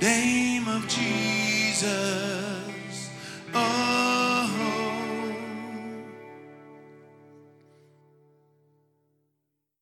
name of Jesus.